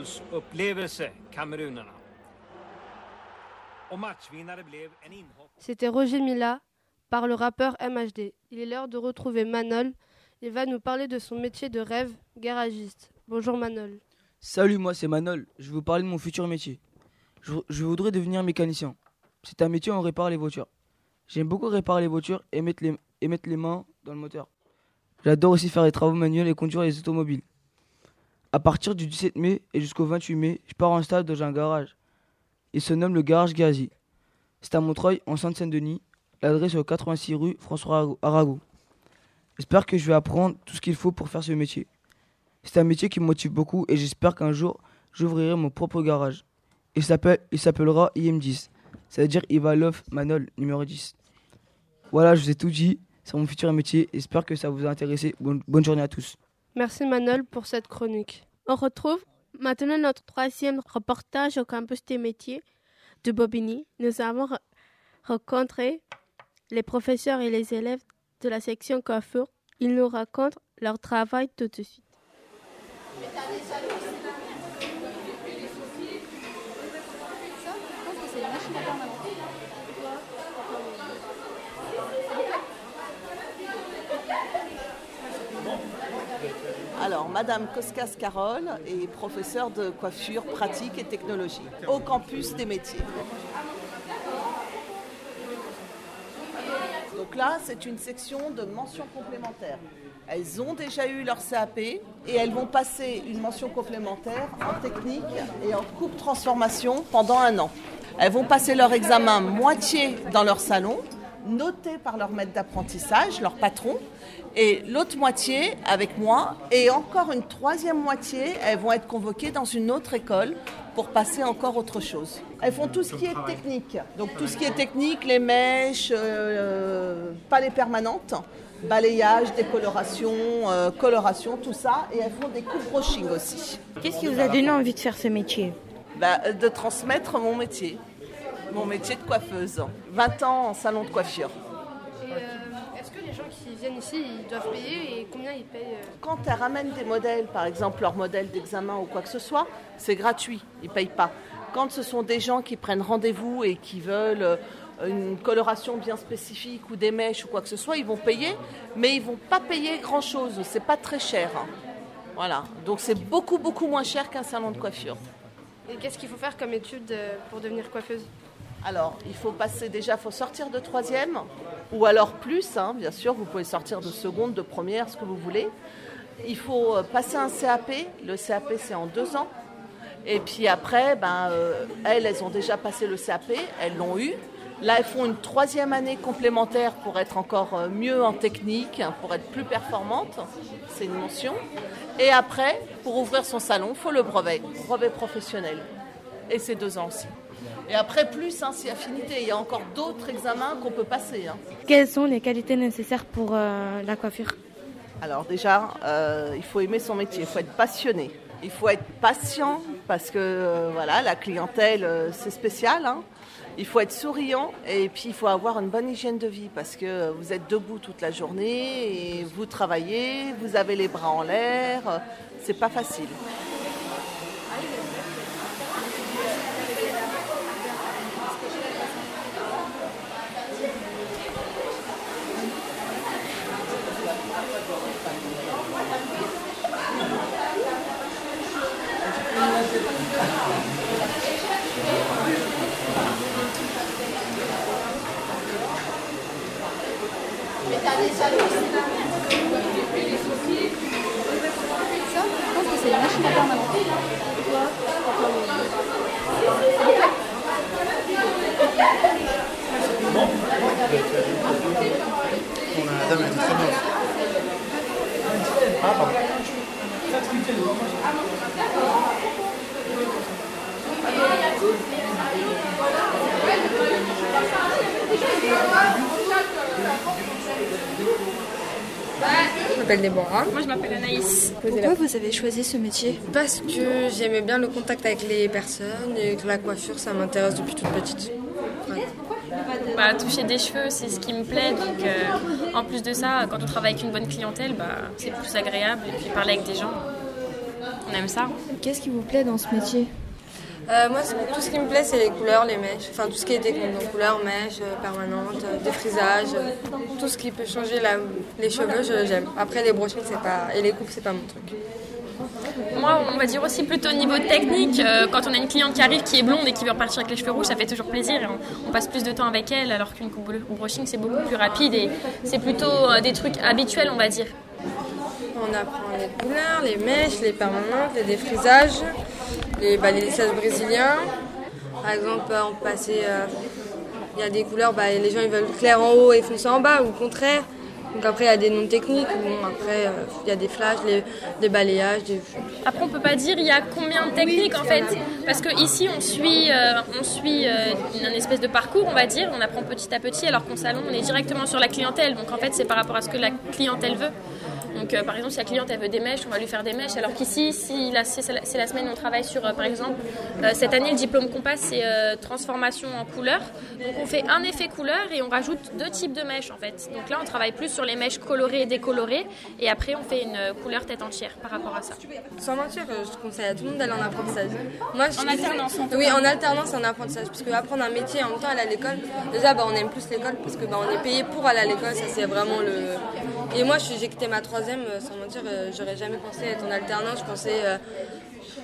fotbollsupplevelse. C'était Roger Mila par le rappeur MHD. Il est l'heure de retrouver Manol. Il va nous parler de son métier de rêve, garagiste. Bonjour Manol. Salut, moi c'est Manol. Je vais vous parler de mon futur métier. Je, je voudrais devenir mécanicien. C'est un métier où on répare les voitures. J'aime beaucoup réparer les voitures et mettre les, et mettre les mains dans le moteur. J'adore aussi faire les travaux manuels et conduire les automobiles. À partir du 17 mai et jusqu'au 28 mai, je pars en stage dans un garage. Il se nomme le Garage Gazi. C'est à Montreuil, en Seine-Saint-Denis. L'adresse est au 86 rue François Arago. J'espère que je vais apprendre tout ce qu'il faut pour faire ce métier. C'est un métier qui me motive beaucoup et j'espère qu'un jour, j'ouvrirai mon propre garage. Il s'appelle, il s'appellera IM10. Ça veut dire Ivalov Manol, numéro 10. Voilà, je vous ai tout dit sur mon futur métier. J'espère que ça vous a intéressé. Bonne journée à tous. Merci Manol pour cette chronique. On retrouve maintenant notre troisième reportage au campus des métiers de Bobigny. Nous avons re- rencontré les professeurs et les élèves de la section coiffure. Ils nous racontent leur travail tout de suite. Alors, Madame Koskas Carole est professeure de coiffure pratique et technologie au campus des métiers. Donc là, c'est une section de mentions complémentaires. Elles ont déjà eu leur CAP et elles vont passer une mention complémentaire en technique et en coupe transformation pendant un an. Elles vont passer leur examen moitié dans leur salon, noté par leur maître d'apprentissage, leur patron, et l'autre moitié avec moi, et encore une troisième moitié, elles vont être convoquées dans une autre école pour passer encore autre chose. Elles font tout ce qui est technique. Donc tout ce qui est technique, les mèches, euh, pas les permanentes, balayage, décoloration, euh, coloration, tout ça, et elles font des coupes brushing aussi. Qu'est-ce qui vous a donné envie de faire ce métier? Bah, euh, De transmettre mon métier, mon métier de coiffeuse. 20 ans en salon de coiffure. Euh, Est-ce que les gens qui viennent ici, ils doivent payer et combien ils payent euh Quand elles ramènent des modèles, par exemple leur modèle d'examen ou quoi que ce soit, c'est gratuit, ils ne payent pas. Quand ce sont des gens qui prennent rendez-vous et qui veulent euh, une coloration bien spécifique ou des mèches ou quoi que ce soit, ils vont payer, mais ils vont pas payer grand-chose, c'est pas très cher. hein. Voilà, donc c'est beaucoup beaucoup moins cher qu'un salon de coiffure. Et qu'est-ce qu'il faut faire comme étude pour devenir coiffeuse? Alors, il faut passer déjà, faut sortir de troisième, ou alors plus, hein, bien sûr, vous pouvez sortir de seconde, de première, ce que vous voulez. Il faut euh, passer un CAP, le CAP c'est en deux ans. Et puis après, ben, euh, elles, elles ont déjà passé le CAP, elles l'ont eu. Là, elles font une troisième année complémentaire pour être encore euh, mieux en technique, hein, pour être plus performantes. C'est une mention. Et après, pour ouvrir son salon, il faut le brevet, brevet professionnel. Et c'est deux ans aussi. Et après, plus, hein, c'est affinité. Il y a encore d'autres examens qu'on peut passer. hein. Quelles sont les qualités nécessaires pour euh, la coiffure? Alors déjà, euh, il faut aimer son métier, il faut être passionné. Il faut être patient parce que euh, voilà, la clientèle, euh, c'est spécial. hein. Il faut être souriant et puis il faut avoir une bonne hygiène de vie parce que vous êtes debout toute la journée et vous travaillez, vous avez les bras en l'air. C'est pas facile. Je m'appelle Déborah. Moi, je m'appelle Anaïs. Pourquoi vous avez choisi ce métier? Parce que j'aimais bien le contact avec les personnes et que la coiffure, ça m'intéresse depuis toute petite. Bah, toucher des cheveux, c'est ce qui me plaît. Donc, euh, en plus de ça, quand on travaille avec une bonne clientèle, bah, c'est plus agréable. Et puis, parler avec des gens, on aime ça. Qu'est-ce qui vous plaît dans ce métier? Euh, moi, tout ce qui me plaît, c'est les couleurs, les mèches. Enfin, tout ce qui est technique. Donc, couleurs, mèches, euh, permanentes, défrisage. tout ce qui peut changer la- les cheveux, je- j'aime. Après, les brochures, c'est pas... et les coupes, c'est pas mon truc. Moi, on va dire aussi plutôt au niveau technique, euh, quand on a une cliente qui arrive qui est blonde et qui veut repartir avec les cheveux rouges, ça fait toujours plaisir. et On, on passe plus de temps avec elle, alors qu'une coupe ou brushing, c'est beaucoup plus rapide et c'est plutôt euh, des trucs habituels, on va dire. On apprend les couleurs, les mèches, les permanentes, les défrisages, les, bah, les brésiliens. Par exemple, euh, on euh, Il y a des couleurs, bah, les gens ils veulent clair en haut et foncé en bas, ou le contraire. Donc après, il y a des noms techniques. Après, euh, il y a des flashs, des balayages. Après, on peut pas dire il y a combien de techniques en fait, parce que ici on suit, euh, on suit euh, une espèce de parcours, on va dire. On apprend petit à petit, alors qu'en salon, on est directement sur la clientèle. Donc en fait, c'est par rapport à ce que la clientèle veut. Donc euh, par exemple, si la cliente elle veut des mèches, on va lui faire des mèches. Alors qu'ici, si la- c'est la, semaine, on travaille sur, euh, par exemple, euh, cette année, le diplôme qu'on passe, c'est euh, transformation en couleur. Donc on fait un effet couleur et on rajoute deux types de mèches en fait. Donc là, on travaille plus sur les mèches colorées et décolorées. Et après, on fait une couleur tête entière par rapport à ça. Sans mentir, je conseille à tout le monde d'aller en apprentissage. Moi, je En alternance, en tout Oui, en alternance en apprentissage. Parce que apprendre un métier en même temps aller à l'école, déjà, bah, on aime plus l'école parce que bah, on est payé pour aller à l'école. Ça, c'est vraiment le. Et moi, je suis- j'ai quitté ma troisième, euh, sans mentir, euh, j'aurais jamais pensé être en alternance. Je pensais. euh,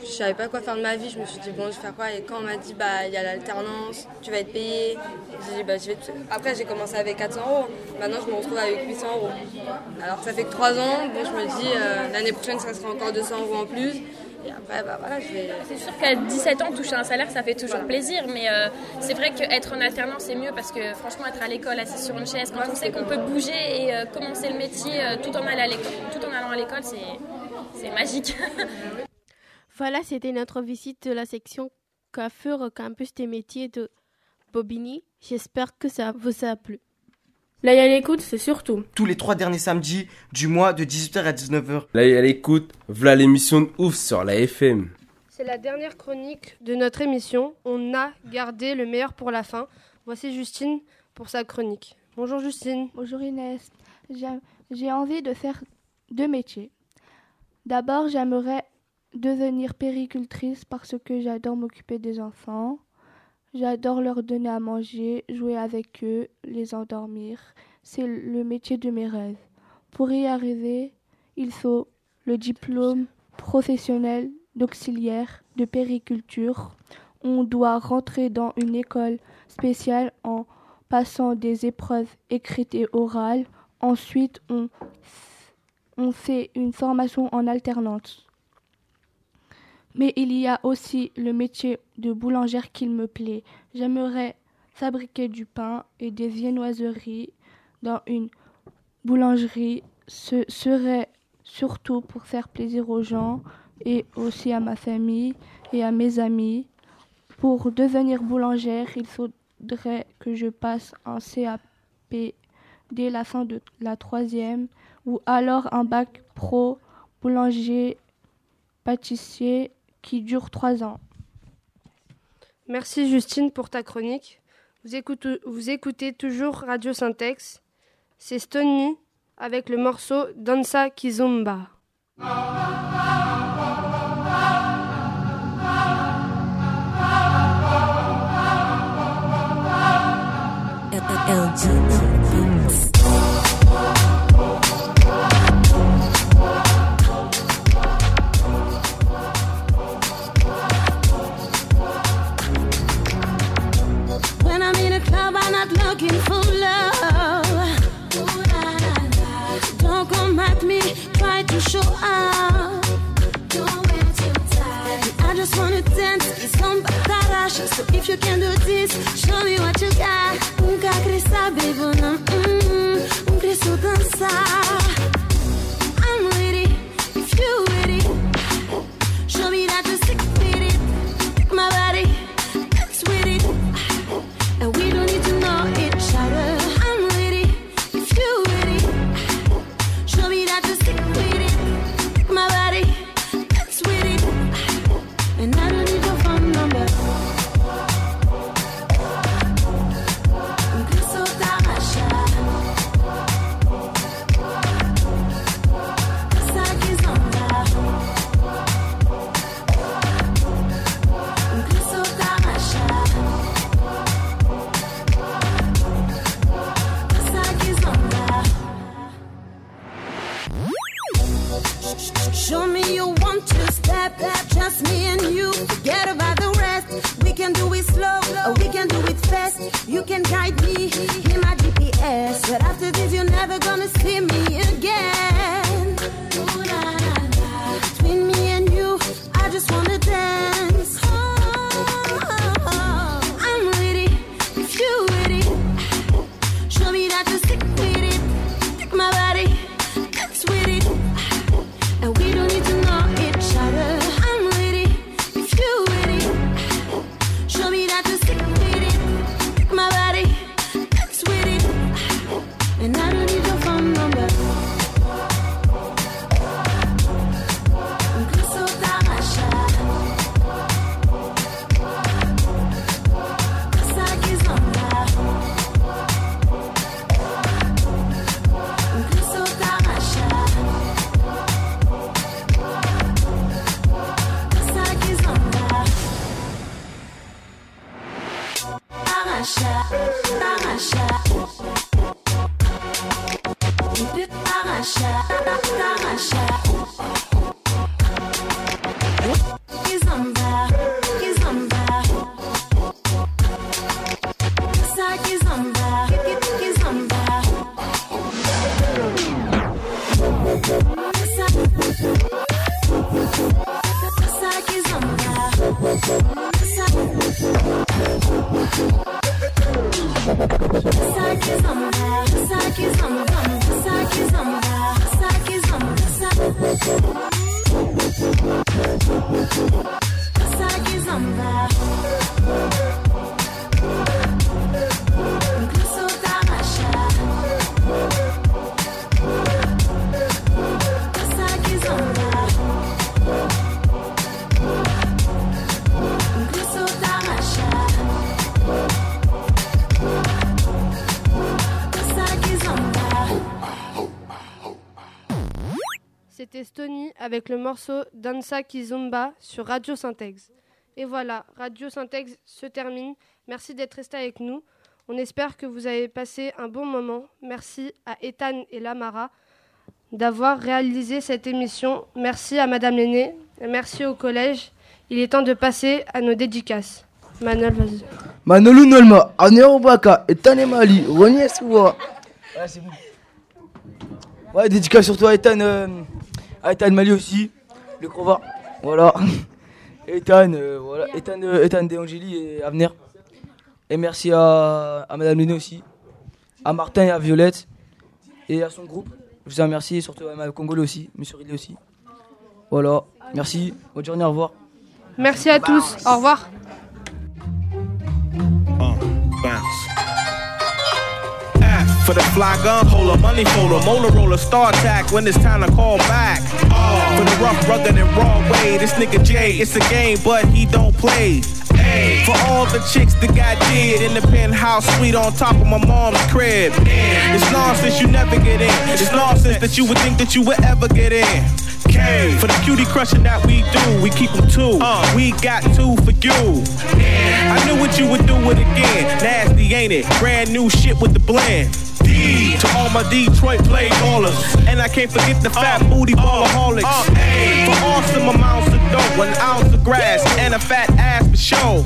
je savais pas quoi faire de ma vie, je me suis dit bon je vais faire quoi? Et quand on m'a dit bah il y a l'alternance, tu vas être payé, j'ai dit bah je vais te- après j'ai commencé avec 400 euros, maintenant je me retrouve avec 800 euros. Alors ça fait que 3 ans, bon je me dis l'année prochaine ça sera encore 200 euros en plus et après bah voilà je vais... C'est sûr qu'à 17 ans toucher un salaire ça fait toujours plaisir mais euh, c'est vrai qu'être en alternance c'est mieux parce que franchement être à l'école assis sur une chaise quand on sait qu'on peut bouger et euh, commencer le métier euh, tout en allant à l'école, tout en allant à l'école c'est c'est magique. *laughs* Voilà, c'était notre visite de la section coiffure au campus des métiers de Bobigny. J'espère que ça vous a plu. Là, il y a l'écoute, c'est surtout. Tous les trois derniers samedis du mois de 18h à 19h. Là, à l'écoute, voilà l'émission de ouf sur la FM. C'est la dernière chronique de notre émission. On a gardé le meilleur pour la fin. Voici Justine pour sa chronique. Bonjour Justine. Bonjour Inès. J'ai envie de faire deux métiers. D'abord, j'aimerais devenir péricultrice parce que j'adore m'occuper des enfants. J'adore leur donner à manger, jouer avec eux, les endormir. C'est le métier de mes rêves. Pour y arriver, il faut le diplôme professionnel d'auxiliaire de périculture. On doit rentrer dans une école spéciale en passant des épreuves écrites et orales. Ensuite, on, on fait une formation en alternance. Mais il y a aussi le métier de boulangère qu'il me plaît. J'aimerais fabriquer du pain et des viennoiseries dans une boulangerie. Ce serait surtout pour faire plaisir aux gens et aussi à ma famille et à mes amis. Pour devenir boulangère, il faudrait que je passe un CAP dès la fin de la troisième ou alors un bac pro boulanger pâtissier qui dure trois ans. Merci Justine pour ta chronique. Vous écoutez, vous écoutez toujours Radio Syntex. C'est Stony avec le morceau Dansa Kizomba. When looking for love. Don't come at me, try to show up. I just wanna dance, it's on batarash. So if you can do this, show me what you got. Nunca quis saber, não, hum, um Cristo dançar. Avec le morceau Dansa Kizumba sur Radio Syntex. Et voilà, Radio Syntex se termine. Merci d'être resté avec nous. On espère que vous avez passé un bon moment. Merci à Ethan et Lamara, d'avoir réalisé cette émission. Merci à Madame Lenné et merci au collège. Il est temps de passer à nos dédicaces. Manuel, vas-y. Manolo Nolma, Anero Baka, Ethan Mali, Ronnie Soua. Ouais, c'est bon. Ouais, dédicace surtout à Ethan, euh, Ethan Mali aussi, le crova. Voilà. *laughs* Ethan, euh, voilà. Ethan, euh, Ethan et Avenir. Et merci à, à Madame Lenné aussi, à Martin et à Violette et à son groupe. Je vous remercie, surtout à Madame Congolais aussi, Monsieur Ridley aussi. Voilà, merci, bonne journée, au revoir. Merci à tous. Au revoir. For the fly gun holder, money folder, molar roller, star attack when it's time to call back. R for the rough, rugged, and raw way. This nigga Jay, it's a game, but he don't play. A for all the chicks that got dead in the penthouse suite on top of my mom's crib. It's nonsense you never get in. It's nonsense that you would think that you would ever get in. K for the cutie crushing that we do. We keep them two. Uh, we got two for you. I knew what you would do it again. Nasty, ain't it? Brand new shit with the blend. D to all my Detroit play ballers. And I can't forget the fat booty ballaholics. Uh, for awesome amounts dope, one ounce of grass, and a fat ass for show.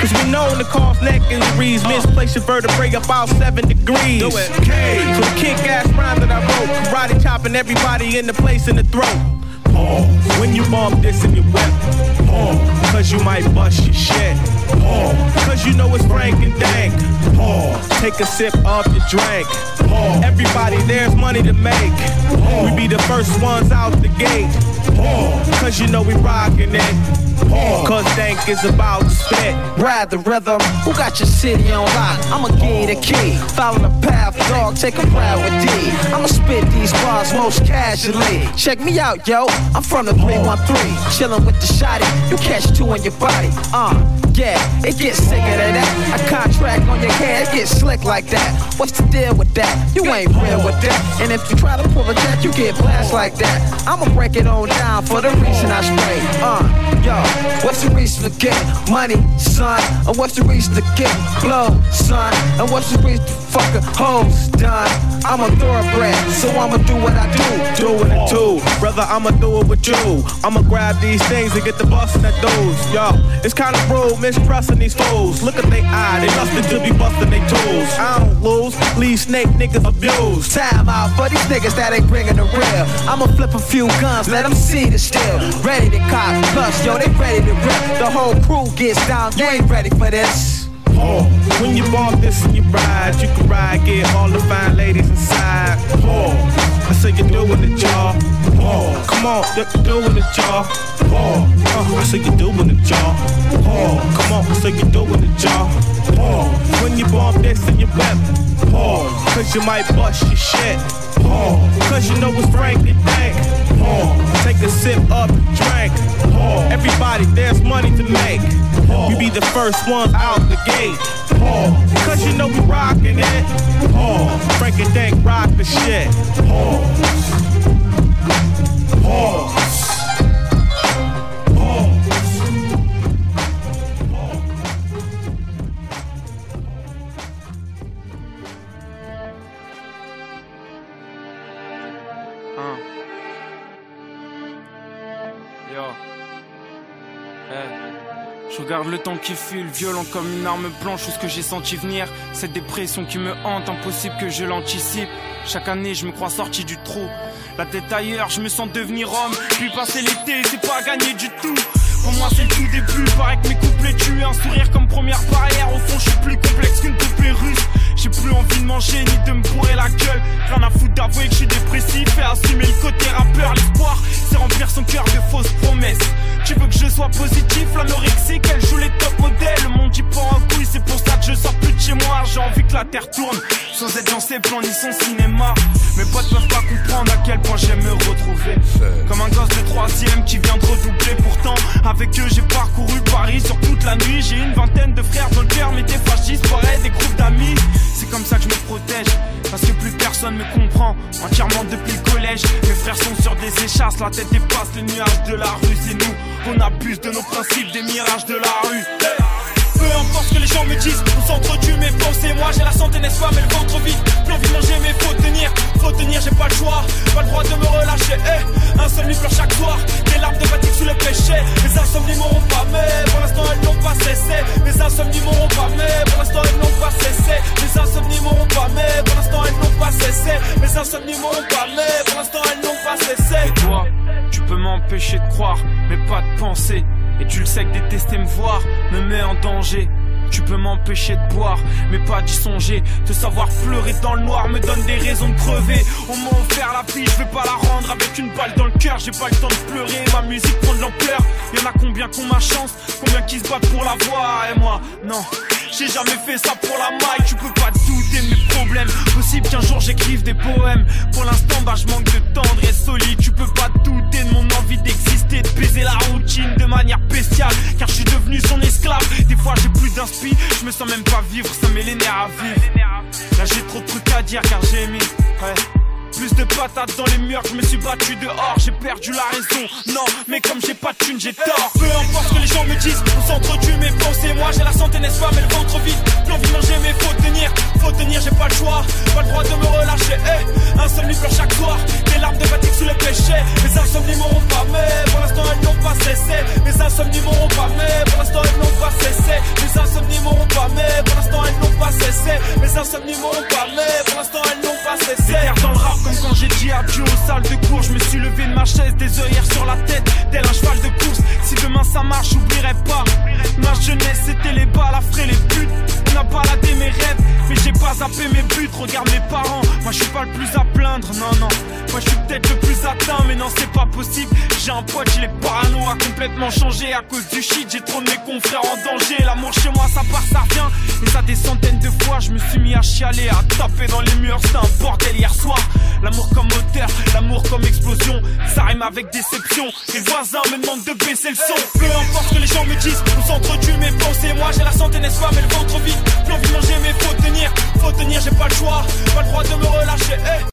Cause we know the cause neck injuries, misplace your vertebrae about seven degrees. K for the kick ass rhyme that I wrote. Karate chopping everybody in the place in the throat. Pause. When you bump this in your whip, pause. Cause you might bust your shit. Pause. Cause you know it's Frank and Dank. Pause. Take a sip of your drink. Pause. Everybody, there's money to make. We be the first ones out the gate. Cause you know we rockin' it. Cause Dank is about to spit. Ride the rhythm. Who got your city on lock? I'ma give the key. Follow the path, dog. Take a ride with D. I'ma spit these bars most casually. Check me out, yo. I'm from the 313. Chillin' with the shotty. You catch two in your body. Uh, yeah. It gets sicker than that. A contract on your head. It gets slick like that. What's the deal with that? You ain't real with that. And if you try to pull a jack, you get blasted like that. I'ma break it on down for the reason I spray. Uh, yo. What's the reason to get money, son? And what's the reason to get blow, son? And what's the reason to fuck a hoes done? I'm a thoroughbred, so I'ma do what I do. Do it in two. Brother, I'ma do it with you. I'ma grab these things and get the bustin' at those. Yo, it's kinda rude mistrusting these fools. Look at they eye, they bustin' to be bustin' they tools. I don't lose, leave snake niggas abused. Time out for these niggas that ain't bringing the real. I'ma flip a few guns, let them see the steel. Ready to cop, plus, yo, they ready to rip. The whole crew gets down, you ain't ready for this. Oh, when you bought this and you ride, you can ride, get all the fine ladies inside. Oh, I say you're doing it, y'all. Oh, come on, you're doing it, y'all. Uh, I say you're doing it, y'all. Oh, come on, I say you're doing it, y'all. Oh, when you bump this and you whip. Oh, cause you might bust your shit. Oh, cause you know it's Frank and Dank. Oh, take a sip the drink. Oh, everybody, there's money to make. Paul, you be the first one out the gate. Oh, cause you know we rockin' it. Oh, Frank and Dank rock the shit. Oh, oh. Regarde le temps qui file, violent comme une arme blanche, tout ce que j'ai senti venir. Cette dépression qui me hante, impossible que je l'anticipe. Chaque année, je me crois sorti du trou. La tête ailleurs, je me sens devenir homme. Puis passer l'été, c'est pas gagné du tout. Pour moi, c'est le tout début. Paraît que mes couplets tuent un sourire comme première barrière. Au fond, je suis plus complexe qu'une poupée russe. J'ai plus envie de manger ni de me bourrer la gueule. Rien à foutre d'avouer que je suis dépressif et assumer le côté rappeur. L'espoir, c'est remplir son cœur de fausses promesses. Tu veux que je sois positif, l'anorexie, qu'elle joue les top modèles. Le monde y prend un couille, c'est pour ça que je sors plus de chez moi. J'ai envie que la terre tourne, sans être dans ses plans ni son cinéma. Mes potes peuvent pas comprendre à quel point j'aime me retrouver. Comme un gosse de troisième qui vient de redoubler. Pourtant, avec eux, j'ai parcouru Paris sur toute la nuit. J'ai une vingtaine de frères dans le cœur, mais des fascistes, pareil, des groupes d'amis. C'est comme ça que je me protège, parce que plus personne me comprend. Entièrement depuis le collège, mes frères sont sur des échasses, la tête dépasse les nuages de la rue. C'est nous, on abuse de nos principes, des mirages de la rue. Peu importe ce que les gens me disent On s'entretue mes pensées. Moi j'ai la santé n'est-ce pas mais le ventre vide. Plus envie manger mais faut tenir Faut tenir j'ai pas le choix. Pas le droit de me relâcher eh, Un seul pleure chaque soir. Des larmes de fatigue sous le péché. Les insomnies m'auront pas mais Pour l'instant elles n'ont pas cessé. Les insomnies m'auront pas mais Pour l'instant elles n'ont pas cessé. Les insomnies m'auront pas mais Pour l'instant elles n'ont pas cessé. Les insomnies m'auront pas mais Pour l'instant elles n'ont pas cessé. Et toi tu peux m'empêcher de croire mais pas de penser et tu le sais que détester me voir me met en danger. Tu peux m'empêcher de boire, mais pas d'y songer. Te savoir pleurer dans le noir me donne des raisons de crever. On m'a offert la vie, je vais pas la rendre avec une balle dans le cœur. J'ai pas le temps de pleurer, ma musique prend de l'ampleur. Y'en a combien qu'on ma chance, combien qui se battent pour la voix? Et moi, non, j'ai jamais fait ça pour la maille. Tu peux pas douter de mes problèmes. Possible qu'un jour j'écrive des poèmes. Pour l'instant, bah je manque de tendre et solide. Tu peux pas douter de mon envie d'exister, de baiser la routine de manière bestiale. Car je suis devenu son esclave. Des fois j'ai plus d'inspiration je me sens même pas vivre, ça met à vivre. Là j'ai trop de trucs à dire car j'ai mis. Plus de patates dans les murs, je me suis battu dehors, j'ai perdu la raison. Non, mais comme j'ai pas de thune, j'ai tort. Peu importe ce que les gens me disent, on s'entretue mes pensées. Moi j'ai la santé, n'est-ce pas, mais le ventre vide. L'envie de manger, mais faut tenir, faut tenir, j'ai pas le choix. Pas le droit de me relâcher, eh. Insomnie pleure chaque soir, des larmes de fatigue sous le péché. Mes insomnies m'auront pas, mais pour l'instant elles n'ont pas cessé. Mes insomnies m'auront pas, mais pour l'instant elles n'ont pas cessé. Mes insomnies m'auront pas, mais pour l'instant elles n'ont pas cessé. Mes insomnies m'auront pas, mais pour l'instant elles n'ont pas cessé. Comme quand j'ai dit adieu aux salles de cours, je me suis levé de ma chaise, des œillères sur la tête, tel un cheval de course. Si demain ça marche, j'oublierai pas. Ma jeunesse, c'était les balles, après les putes. On a baladé mes rêves, mais j'ai pas zappé mes buts. Regarde mes parents, moi je suis pas le plus à plaindre, non, non. Moi je suis peut-être le plus atteint, mais non, c'est pas possible. J'ai un pote, il est parano, a complètement changé à cause du shit. J'ai trop de mes confrères en danger. L'amour chez moi, ça part, ça revient. Et ça des centaines de fois, je me suis mis à chialer, à taper dans les murs. C'était un bordel hier soir. L'amour comme moteur, l'amour comme explosion. Ça rime avec déception. Les voisins me demandent de baisser le son. Peu importe ce que les gens me disent, on s'entretue mes pensées. Moi j'ai la santé, n'est-ce pas, mais le ventre vide. Plus envie manger, mais faut tenir. Faut tenir, j'ai pas le choix. Pas le droit de me relâcher.